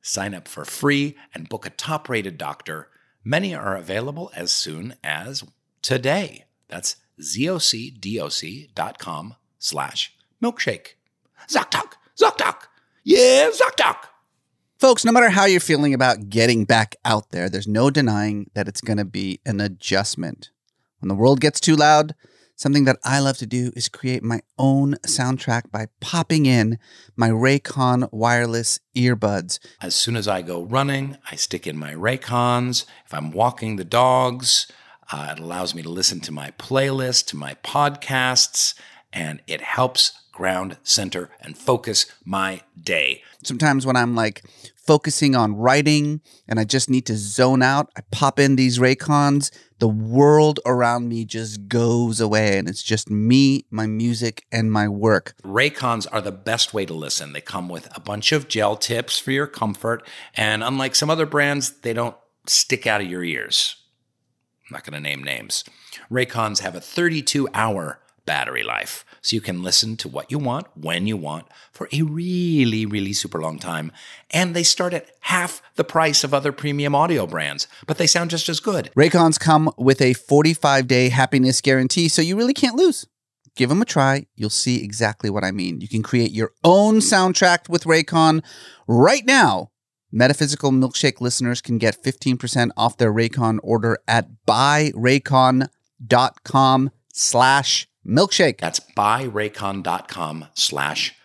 sign up for free, and book a top rated doctor. Many are available as soon as today. That's zocdoc.com slash milkshake. ZocDoc, ZocDoc, yeah, ZocDoc. Folks, no matter how you're feeling about getting back out there, there's no denying that it's going to be an adjustment. When the world gets too loud, something that I love to do is create my own soundtrack by popping in my Raycon wireless earbuds. As soon as I go running, I stick in my Raycons. If I'm walking the dogs, uh, it allows me to listen to my playlist, to my podcasts, and it helps ground, center, and focus my day. Sometimes when I'm like focusing on writing and I just need to zone out, I pop in these Raycons. The world around me just goes away and it's just me, my music, and my work. Raycons are the best way to listen. They come with a bunch of gel tips for your comfort, and unlike some other brands, they don't stick out of your ears. I'm not going to name names. Raycons have a 32 hour battery life. So you can listen to what you want, when you want, for a really, really super long time. And they start at half the price of other premium audio brands, but they sound just as good. Raycons come with a 45 day happiness guarantee, so you really can't lose. Give them a try. You'll see exactly what I mean. You can create your own soundtrack with Raycon right now. Metaphysical Milkshake listeners can get 15% off their Raycon order at buyraycon.com slash milkshake. That's buyraycon.com slash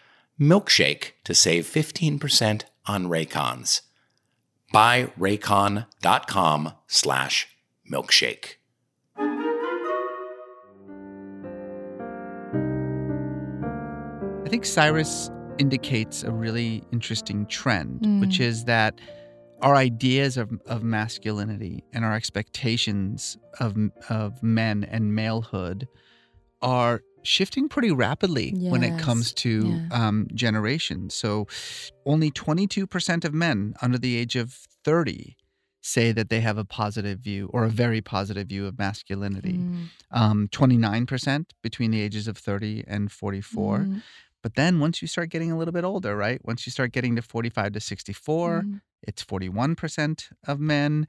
milkshake to save 15% on Raycons. Buyraycon.com slash milkshake. I think Cyrus indicates a really interesting trend, Mm. which is that our ideas of, of masculinity and our expectations of, of men and malehood are shifting pretty rapidly when it comes to Yeah. um, generations. So, only 22% of men under the age of 30 say that they have a positive view or a very positive view of masculinity. Mm, Um, 29% between the ages of 30 and 44. mm, But then once you start getting a little bit older, right? Once you start getting to 45 to 64, mm. it's 41% of men.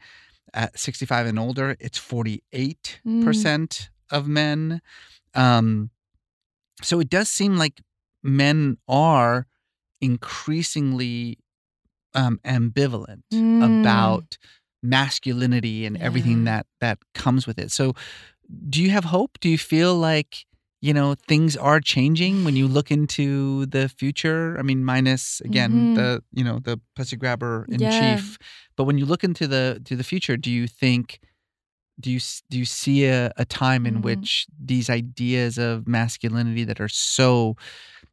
At 65 and older, it's 48% of men. Um, so it does seem like men are increasingly um, ambivalent Mm. about masculinity and everything that that comes with it. So do you have hope? Do you feel like you know things are changing when you look into the future? I mean, minus again Mhm. the you know the pussy grabber in Yeah. chief. But when you look into the to the future, do you think do you do you see a, a time in Mhm. which these ideas of masculinity that are so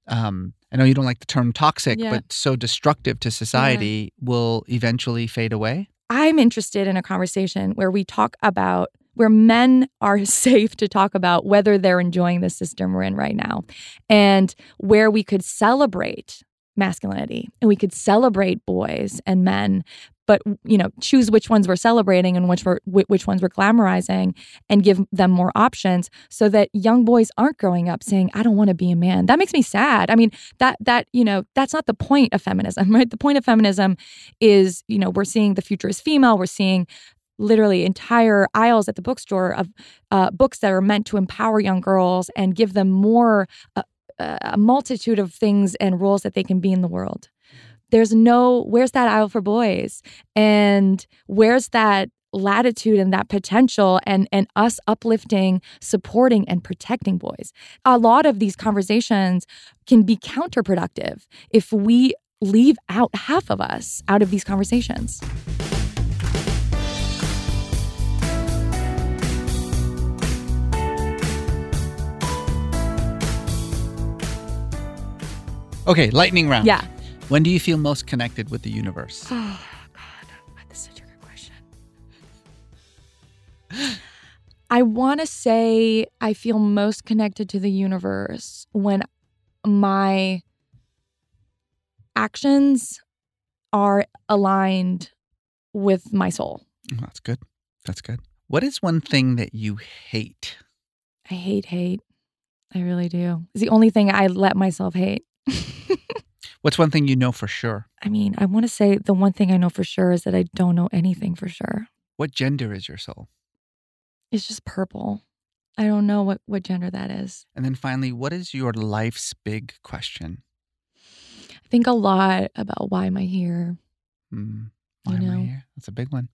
um, I know you don't like the term toxic, Yeah. but so destructive to society will eventually fade away? I'm interested in a conversation where we talk about where men are safe to talk about whether they're enjoying the system we're in right now and where we could celebrate masculinity and we could celebrate boys and men but you know choose which ones we're celebrating and which we're which ones we're glamorizing and give them more options so that young boys aren't growing up saying i don't want to be a man. That makes me sad. I mean that that you know that's not the point of feminism right? The point of feminism is you know we're seeing the future is female. We're seeing literally entire aisles at the bookstore of uh, books that are meant to empower young girls and give them more uh, a multitude of things and roles that they can be in the world. There's no where's that aisle for boys? And where's that latitude and that potential and and us uplifting supporting and protecting boys? A lot of these conversations can be counterproductive if we leave out half of us out of these conversations Okay, lightning round. Yeah. When do you feel most connected with the universe? Oh God, that's such a good question. I want to say I feel most connected to the universe when my actions are aligned with my soul. Oh, That's good. That's good. What is one thing that you hate? I hate hate. I really do. It's the only thing I let myself hate. What's one thing you know for sure? I mean, I want to say the one thing I know for sure is that I don't know anything for sure. What gender is your soul? It's just purple. I don't know what, what gender that is. And then finally, what is your life's big question? I think a lot about why am I here? Hmm. You Why am I know. here? That's a big one.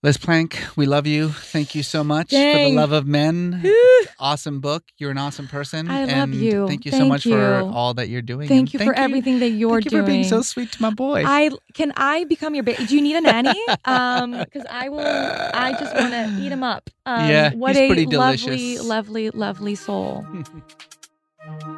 Liz Plank, we love you. Thank you so much for the love of men. awesome book. You're an awesome person. I love and you. Thank you so Thank much for all that you're doing. Thank and you for everything that you're doing. thank you for being so sweet to my boy. I can I become your baby? Do you need a nanny? Um, because I will. I just want to eat him up. Um, Yeah, what he's a pretty lovely, lovely, lovely soul.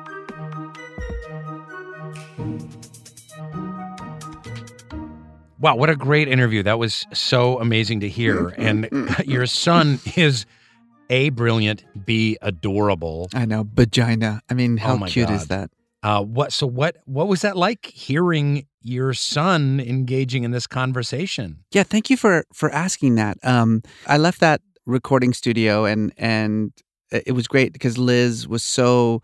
Wow, what a great interview. That was so amazing to hear. And your son is A, brilliant, B, adorable. I know, vagina. I mean, how Oh cute is that? Uh, what so what what was that like hearing your son engaging in this conversation? Yeah, thank you for for asking that. Um, I left that recording studio and and it was great because Liz was so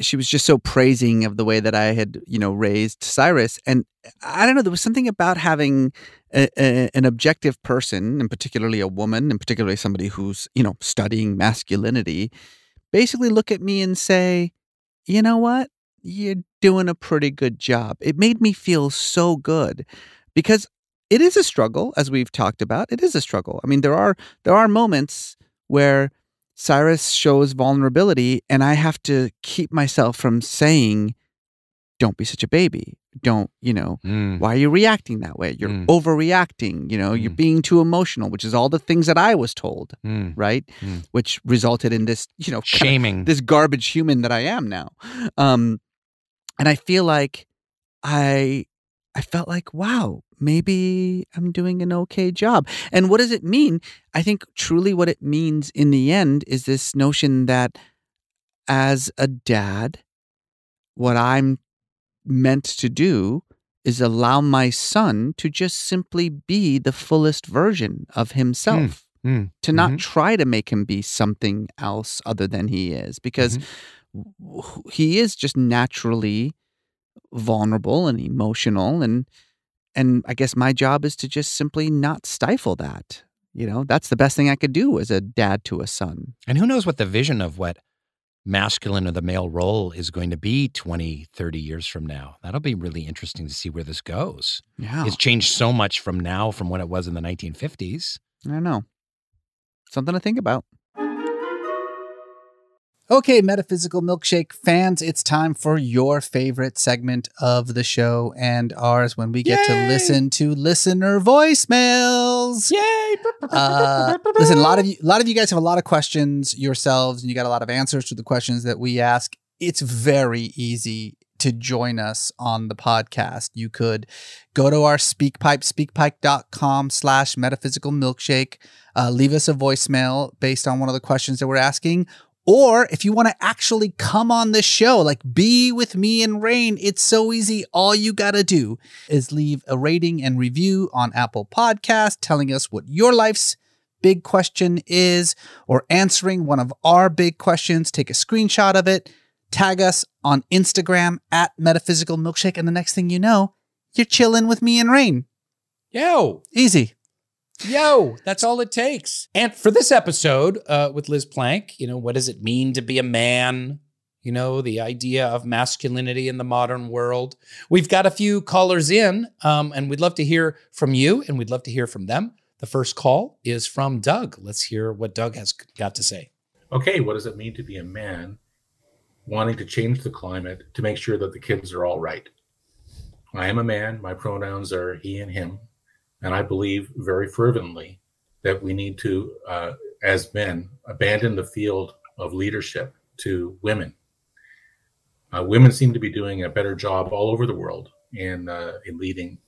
she was just so praising of the way that I had you know raised Cyrus, and I don't know there was something about having a, a, an objective person, and particularly a woman, and particularly somebody who's you know studying masculinity, basically look at me and say, you know what, you're doing a pretty good job. It made me feel so good. Because it is a struggle as we've talked about it is a struggle. I mean there are there are moments where cyrus shows vulnerability and i have to keep myself from saying don't be such a baby don't you know Mm, why are you reacting that way you're Mm. overreacting you know you're Mm. being too emotional which is all the things that i was told mm. right Mm. which resulted in this you know Shaming. this garbage human that I am now. Um, and I feel like I I felt like, wow, maybe I'm doing an okay job. And what does it mean? I think truly what it means in the end is this notion that as a dad, what I'm meant to do is allow my son to just simply be the fullest version of himself Mm, to not mhm. try to make him be something else other than he is because Mm-hmm. he is just naturally vulnerable and emotional and and I guess my job is to just simply not stifle that. You know, that's the best thing I could do as a dad to a son. And who knows what the vision of what masculine or the male role is going to be 20, 30 years from now. That'll be really interesting to see where this goes. Yeah. It's changed so much from now from when it was in the 1950s. I don't know. Something to think about. Okay, Metaphysical Milkshake fans, it's time for your favorite segment of the show and ours when we get to listen to listener voicemails. Yay! Uh, listen, a lot of you, a lot of you guys have a lot of questions yourselves, and you got a lot of answers to the questions that we ask. It's very easy to join us on the podcast. You could go to our SpeakPipe, speakpipe.com slash metaphysical milkshake. Uh, leave us a voicemail based on one of the questions that we're asking. Or if you want to actually come on the show, like be with me and Rainn, it's so easy. All you got to do is leave a rating and review on Apple Podcast telling us what your life's big question is or answering one of our big questions. Take a screenshot of it, tag us on Instagram at Metaphysical Milkshake, and the next thing you know, you're chilling with me and Rainn. Yo! Easy. Yo, that's all it takes. And for this episode uh, with Liz Plank, you know, what does it mean to be a man? You know, the idea of masculinity in the modern world. We've got a few callers in, um, and we'd love to hear from you, and we'd love to hear from them. The first call is from Doug. Let's hear what Doug has got to say. okay, what does it mean to be a man wanting to change the climate to make sure that the kids are all right? I am a man. My pronouns are he and him. And I believe very fervently that we need to, uh, as men, abandon the field of leadership to women. Uh, women seem to be doing a better job all over the world in, uh, in leading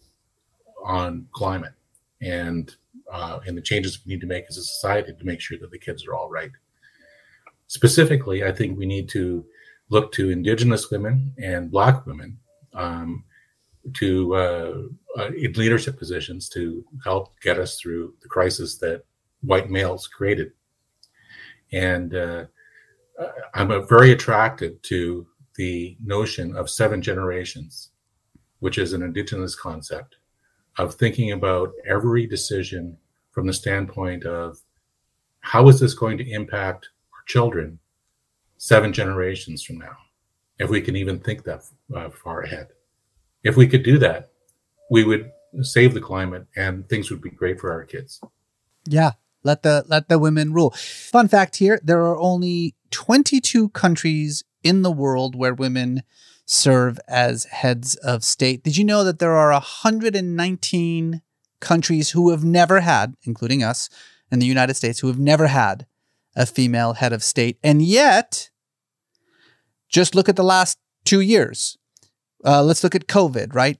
on climate and uh, and the changes we need to make as a society to make sure that the kids are all right. Specifically, I think we need to look to Indigenous women and Black women um, to uh, uh, in leadership positions to help get us through the crisis that white males created. And uh, I'm very attracted to the notion of seven generations, which is an indigenous concept of thinking about every decision from the standpoint of how is this going to impact our children seven generations from now, if we can even think that uh, far ahead. If we could do that, we would save the climate and things would be great for our kids. Yeah, let the let the women rule. Fun fact here, there are only 22 countries in the world where women serve as heads of state. Did you know that there are 119 countries who have never had, including us in the United States, who have never had a female head of state? And yet, just look at the last two years. Uh, let's look at COVID, right?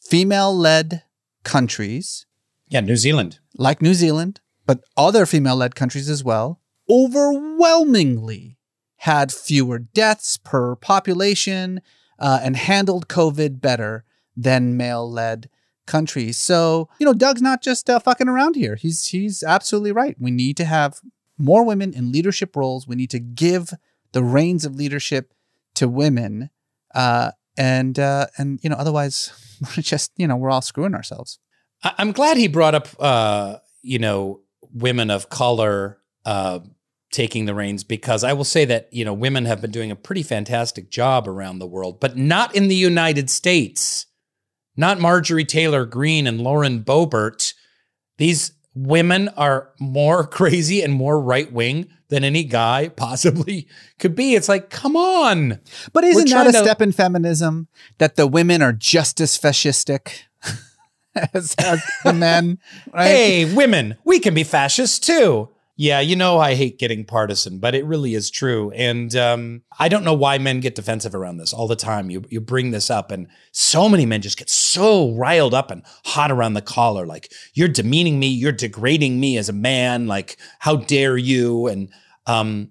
Female led countries. Yeah, New Zealand. Like New Zealand, but other female led countries as well, overwhelmingly had fewer deaths per population uh, and handled COVID better than male led countries. So, you know, Doug's not just uh, fucking around here. He's he's absolutely right. We need to have more women in leadership roles. We need to give the reins of leadership to women. Uh, and uh, and you know, otherwise we're just, you know, we're all screwing ourselves. I'm glad he brought up uh, you know, women of color uh, taking the reins because I will say that, you know, women have been doing a pretty fantastic job around the world, but not in the United States. Not Marjorie Taylor Greene and Lauren Boebert. These women are more crazy and more right wing than any guy possibly could be. It's like, come on. But isn't that a to- step in feminism that the women are just as fascistic? as, as the men, right? Hey, women, we can be fascists too. Yeah, you know I hate getting partisan, but it really is true. And um, I don't know why men get defensive around this all the time. You you bring this up, and so many men just get so riled up and hot around the collar, like you're demeaning me, you're degrading me as a man. Like how dare you? And um,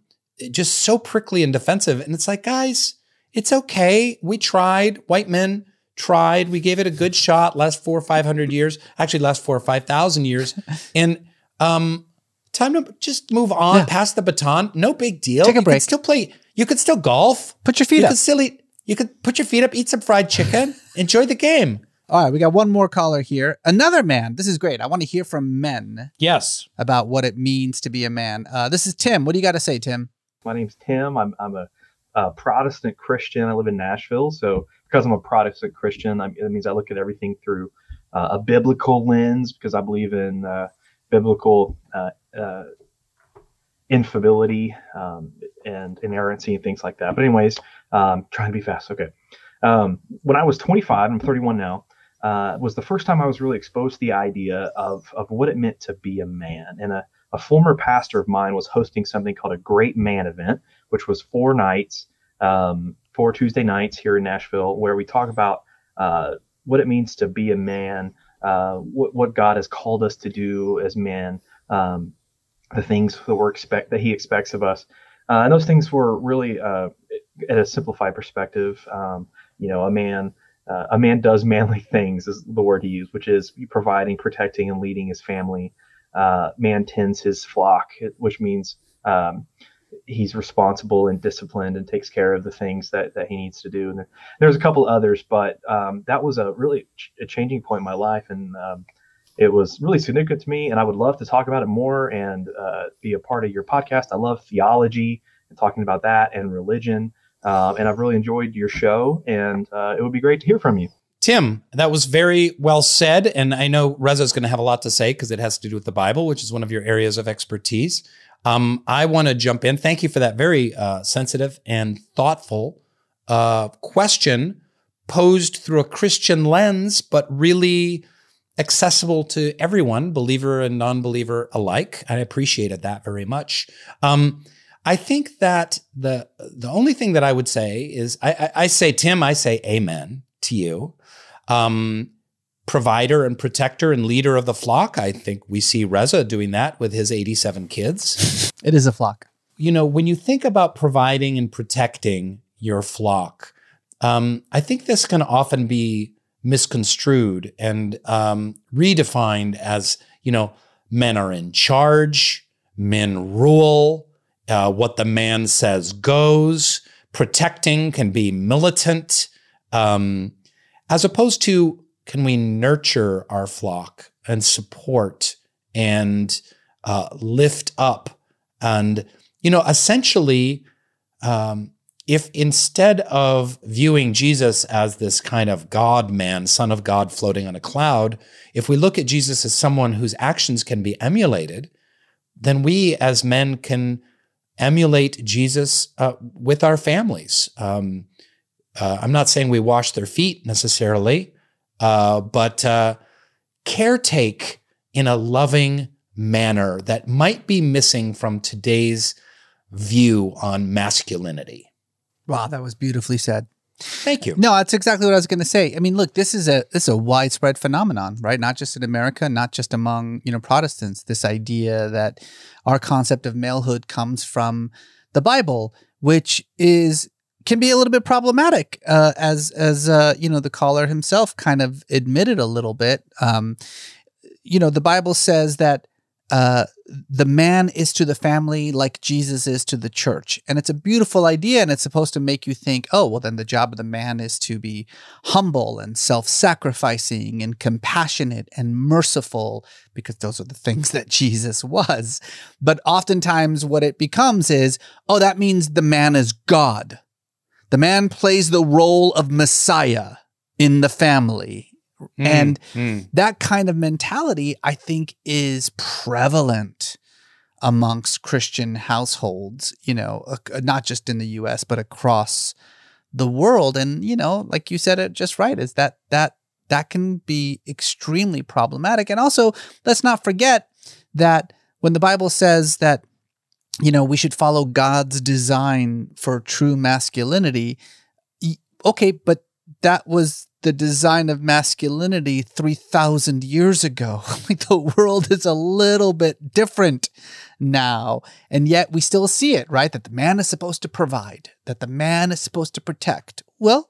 just so prickly and defensive. And it's like, guys, it's okay. We tried. White men tried. We gave it a good shot. Last four or five hundred years, actually, last four or five thousand years, and um time to just move on, yeah. pass the baton. No big deal. Take a break. You still play. You could still golf. Put your feet you up. Could still eat. You could put your feet up, eat some fried chicken, enjoy the game. All right, we got one more caller here. Another man. This is great. I want to hear from men. Yes. About what it means to be a man. Uh, this is Tim. What do you got to say, Tim? My name's Tim. I'm, I'm a, a, Protestant Christian. I live in Nashville. So because I'm a Protestant Christian, I, it means I look at everything through uh, a biblical lens because I believe in uh, biblical uh, infability um, and inerrancy and things like that. But anyways, um, trying to be fast. Okay. Um, when I was 25, I'm 31 now, uh, was the first time I was really exposed to the idea of, of what it meant to be a man. And a, a former pastor of mine was hosting something called a Great Man event, which was four nights, um, four Tuesday nights here in Nashville, where we talk about uh, what it means to be a man, uh, what, what God has called us to do as men, um, the things that we expect that he expects of us. Uh, and those things were really uh, at a simplified perspective. Um, you know, a man uh, a man does manly things is the word he used, which is providing, protecting, and leading his family. Uh, man tends his flock, which means um, he's responsible and disciplined and takes care of the things that, that he needs to do. And there's a couple others, but um, that was a really ch- a changing point in my life. And um, it was really significant to me, and I would love to talk about it more and uh, be a part of your podcast. I love theology and talking about that and religion, uh, and I've really enjoyed your show, and uh, it would be great to hear from you. Tim, that was very well said, and I know Reza is going to have a lot to say because it has to do with the Bible, which is one of your areas of expertise. Um, I want to jump in. Thank you for that very uh, sensitive and thoughtful uh, question posed through a Christian lens, but really accessible to everyone, believer and non believer alike. I appreciated that very much. Um, I think that the the only thing that I would say is I, I, I say Tim, I say amen to you. Um, provider and protector and leader of the flock. I think we see Reza doing that with his 87 kids. It is a flock. you know, when you think about providing and protecting your flock, um, I think this can often be misconstrued and um, redefined as, you know, men are in charge, men rule, uh, what the man says goes. Protecting can be militant, um, as opposed to can we nurture our flock and support and uh, lift up and you know essentially um, if instead of viewing jesus as this kind of god man son of god floating on a cloud if we look at jesus as someone whose actions can be emulated then we as men can emulate jesus uh, with our families um, uh, i'm not saying we wash their feet necessarily uh, but uh, caretake in a loving manner that might be missing from today's view on masculinity. Wow, that was beautifully said. Thank you. No, that's exactly what I was going to say. I mean, look, this is a this is a widespread phenomenon, right? Not just in America, not just among you know Protestants. This idea that our concept of malehood comes from the Bible, which is can be a little bit problematic, uh, as as uh, you know the caller himself kind of admitted a little bit. Um, you know, the Bible says that uh, the man is to the family like Jesus is to the church. And it's a beautiful idea. And it's supposed to make you think, oh, well, then the job of the man is to be humble and self sacrificing and compassionate and merciful, because those are the things that Jesus was. But oftentimes, what it becomes is, oh, that means the man is God. The man plays the role of Messiah in the family. Mm, And mm. that kind of mentality, I think, is prevalent amongst Christian households, you know, uh, not just in the US, but across the world. And, you know, like you said it just right, is that that that can be extremely problematic. And also, let's not forget that when the Bible says that, you know, we should follow God's design for true masculinity, okay, but that was the design of masculinity 3000 years ago. Like the world is a little bit different now and yet we still see it right? That the man is supposed to provide that the man is supposed to protect. Well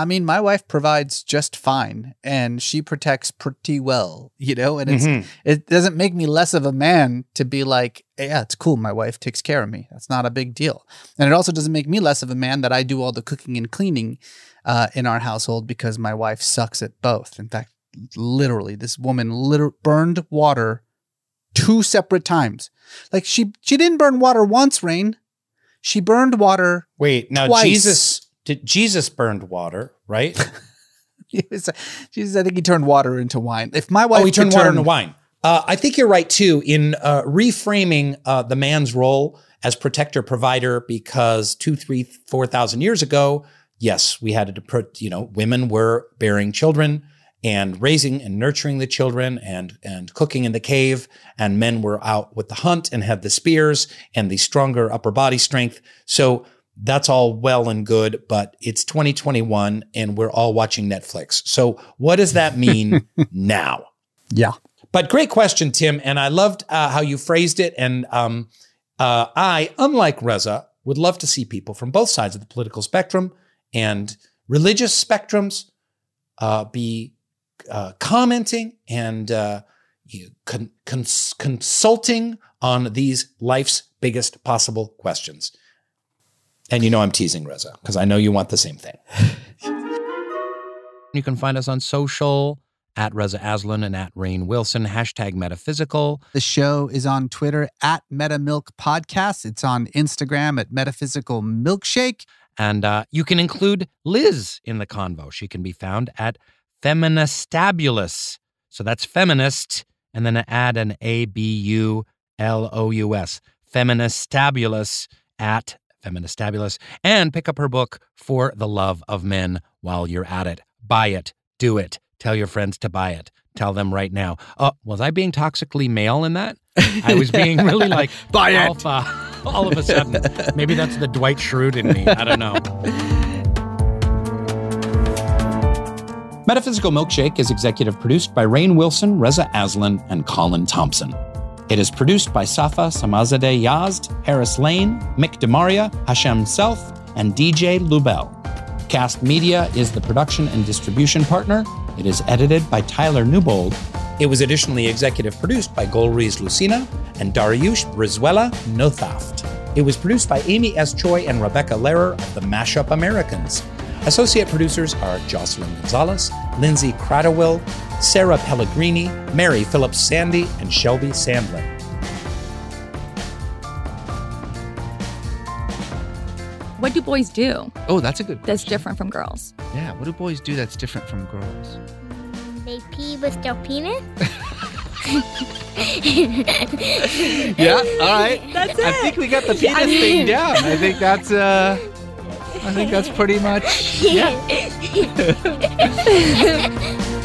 i mean my wife provides just fine and she protects pretty well you know and it's Mhm. it doesn't make me less of a man to be like yeah it's cool my wife takes care of me that's not a big deal and it also doesn't make me less of a man that i do all the cooking and cleaning uh, in our household because my wife sucks at both. In fact, literally, this woman liter- burned water two separate times. Like she she didn't burn water once, Rainn. She burned water. Wait, now Twice. Jesus did Jesus burned water, right? Jesus, I think he turned water into wine. If my wife oh, he turned water turn- into wine. Uh, I think you're right too in uh, reframing uh, the man's role as protector provider because two, three, four thousand years ago, yes, we had to put you know women were bearing children and raising and nurturing the children and and cooking in the cave, and men were out with the hunt and had the spears and the stronger upper body strength. So that's all well and good, but it's 2021 and we're all watching Netflix. So what does that mean now? Yeah. But great question, Tim. And I loved uh, how you phrased it. And um, uh, I, unlike Reza, would love to see people from both sides of the political spectrum and religious spectrums uh, be uh, commenting and uh, you- con- cons- consulting on these life's biggest possible questions. And you know I'm teasing Reza because I know you want the same thing. You can find us on social at Reza Aslan and at Rainn Wilson, hashtag metaphysical. The show is on Twitter at MetaMilk Podcast. It's on Instagram at Metaphysical Milkshake. And uh, you can include Liz in the convo. She can be found at Feministabulous. So that's feminist, and then add an A B U L O U S. Feministabulous at Feministabulous. And pick up her book, For the Love of Men, while you're at it. Buy it. Do it. Tell your friends to buy it. Tell them right now. Oh, was I being toxically male in that? I was being really like Buy it. Uh, alpha. All of a sudden, maybe that's the Dwight Schrute in me. I don't know. Metaphysical Milkshake is executive produced by Rainn Wilson, Reza Aslan, and Colin Thompson. It is produced by Safa Samazadeh Yazd, Harris Lane, Mick Demaria, Hashem Selph, and DJ Lubel. Kast Media is the production and distribution partner. It is edited by Tyler Newbold. It was additionally executive produced by Golriz Lucina and Dariush Brizuela Nothaft. It was produced by Amy S. Choi and Rebecca Lehrer of the Mashup Americans. Associate producers are Jocelyn Gonzalez, Lindsay Cradawell, Sarah Pellegrini, Mary Phillips Sandy, and Shelby Sandlin. What do boys do Oh, that's a good. that's different from girls? Yeah, what do boys do that's different from girls? They pee with their penis. Yeah, all right. That's it. I think we got the penis thing down. I think that's uh, I think that's pretty much. Yeah.